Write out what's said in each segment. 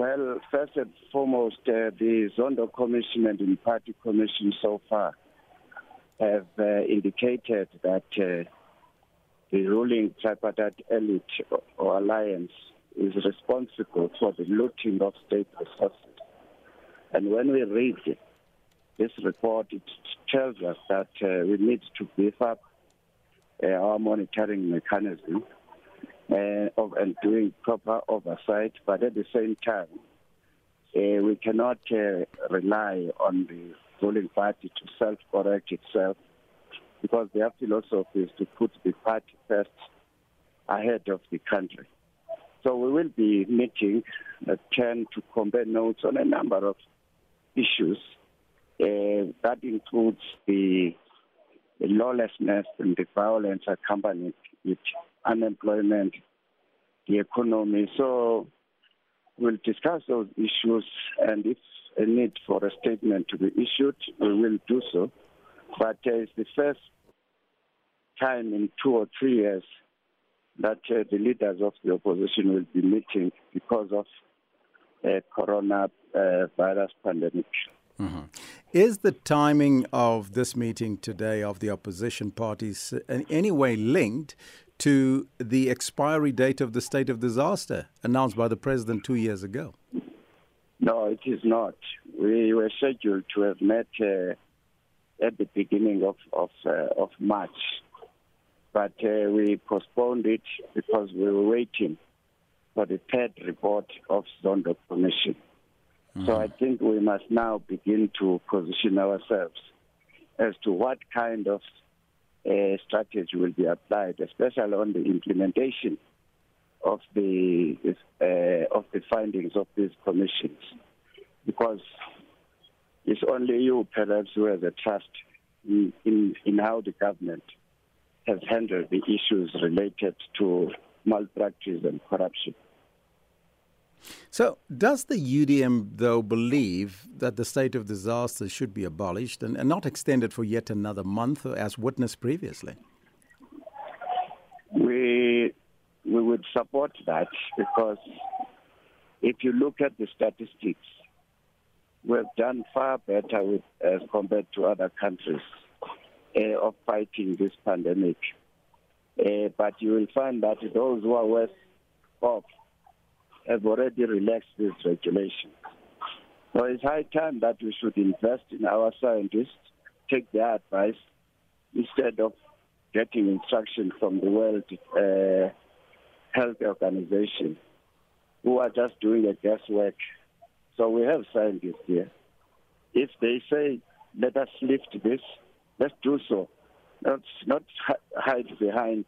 Well, first and foremost, uh, the Zondo Commission and the Mpati Commission so far have uh, indicated that uh, the ruling tripartite elite or alliance is responsible for the looting of state resources. And when we read this report, it tells us that uh, we need to beef up uh, our monitoring mechanism of, and doing proper oversight, but at the same time, uh, we cannot uh, rely on the ruling party to self-correct itself because their philosophy is to put the party first ahead of the country. So we will be meeting at 10 to compare notes on a number of issues. Uh, that includes the, the lawlessness and the violence accompanied with unemployment, the economy. So we'll discuss those issues, and if a need for a statement to be issued, we will do so. But uh, it's the first time in two or three years that uh, the leaders of the opposition will be meeting because of uh, coronavirus pandemic. Mm-hmm. Is the timing of this meeting today of the opposition parties in any way linked to the expiry date of the state of disaster announced by the president two years ago? No, it is not. We were scheduled to have met uh, at the beginning of of, uh, of March, but uh, we postponed it because we were waiting for the third report of Zondo Commission. Mm-hmm. So I think we must now begin to position ourselves as to what kind of uh, strategy will be applied, especially on the implementation of the uh, of the findings of these commissions, because it's only you, perhaps, who has a trust in, in, in how the government has handled the issues related to malpractice and corruption. So, does the UDM, though, believe that the state of disaster should be abolished and, and not extended for yet another month, as witnessed previously? We, we would support that because if you look at the statistics, we've done far better with, as compared to other countries uh, of fighting this pandemic. Uh, but you will find that those who are worse off have already relaxed these regulations. So it's high time that we should invest in our scientists, take their advice instead of getting instruction from the World uh, Health Organization, who are just doing a guesswork. So we have scientists here. If they say, let us lift this, let's do so. Let's not hide behind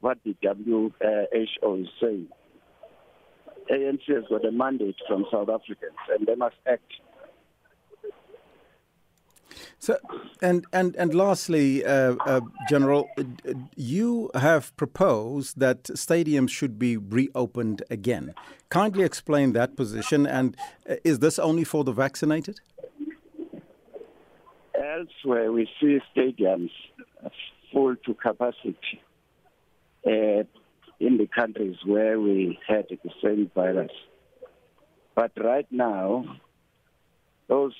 what the WHO is saying. ANC has got a mandate from South Africans, and they must act. So, and and and lastly, uh, uh, General, you have proposed that stadiums should be reopened again. Kindly explain that position, and uh, is this only for the vaccinated? Elsewhere, we see stadiums full to capacity. Uh, countries where we had the same virus. But right now, those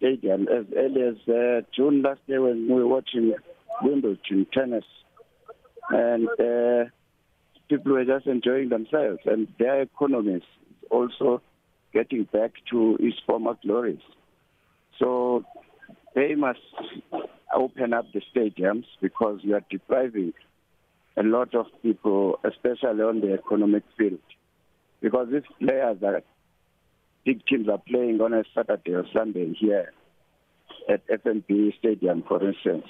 stadiums, as early as uh, June last year when we were watching Wimbledon tennis, and uh, people were just enjoying themselves, and their economies also getting back to its former glories. So they must open up the stadiums because you are depriving a lot of people, especially on the economic field. Because these players are, big teams are playing on a Saturday or Sunday here at FNB Stadium, for instance,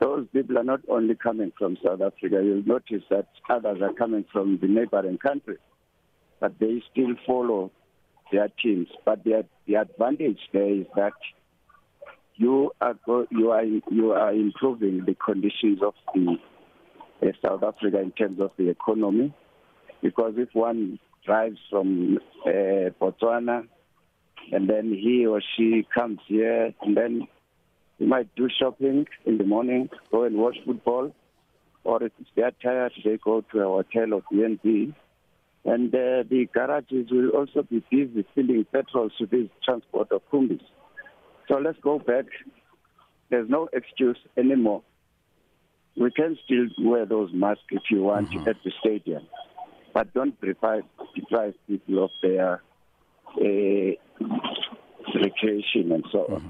those people are not only coming from South Africa. You'll notice that others are coming from the neighboring countries, but they still follow their teams. But the, the advantage there is that you are you are you are improving the conditions of the South Africa in terms of the economy. Because if one drives from uh, Botswana and then he or she comes here and then he might do shopping in the morning, go and watch football, or if they're tired, they go to a hotel or B&B And uh, the garages will also be busy filling petrol to this transport of kombis. So let's go back. There's no excuse anymore. We can still wear those masks if you want mm-hmm. at the stadium, but don't deprive, deprive people of their uh, recreation and so on. Mm-hmm.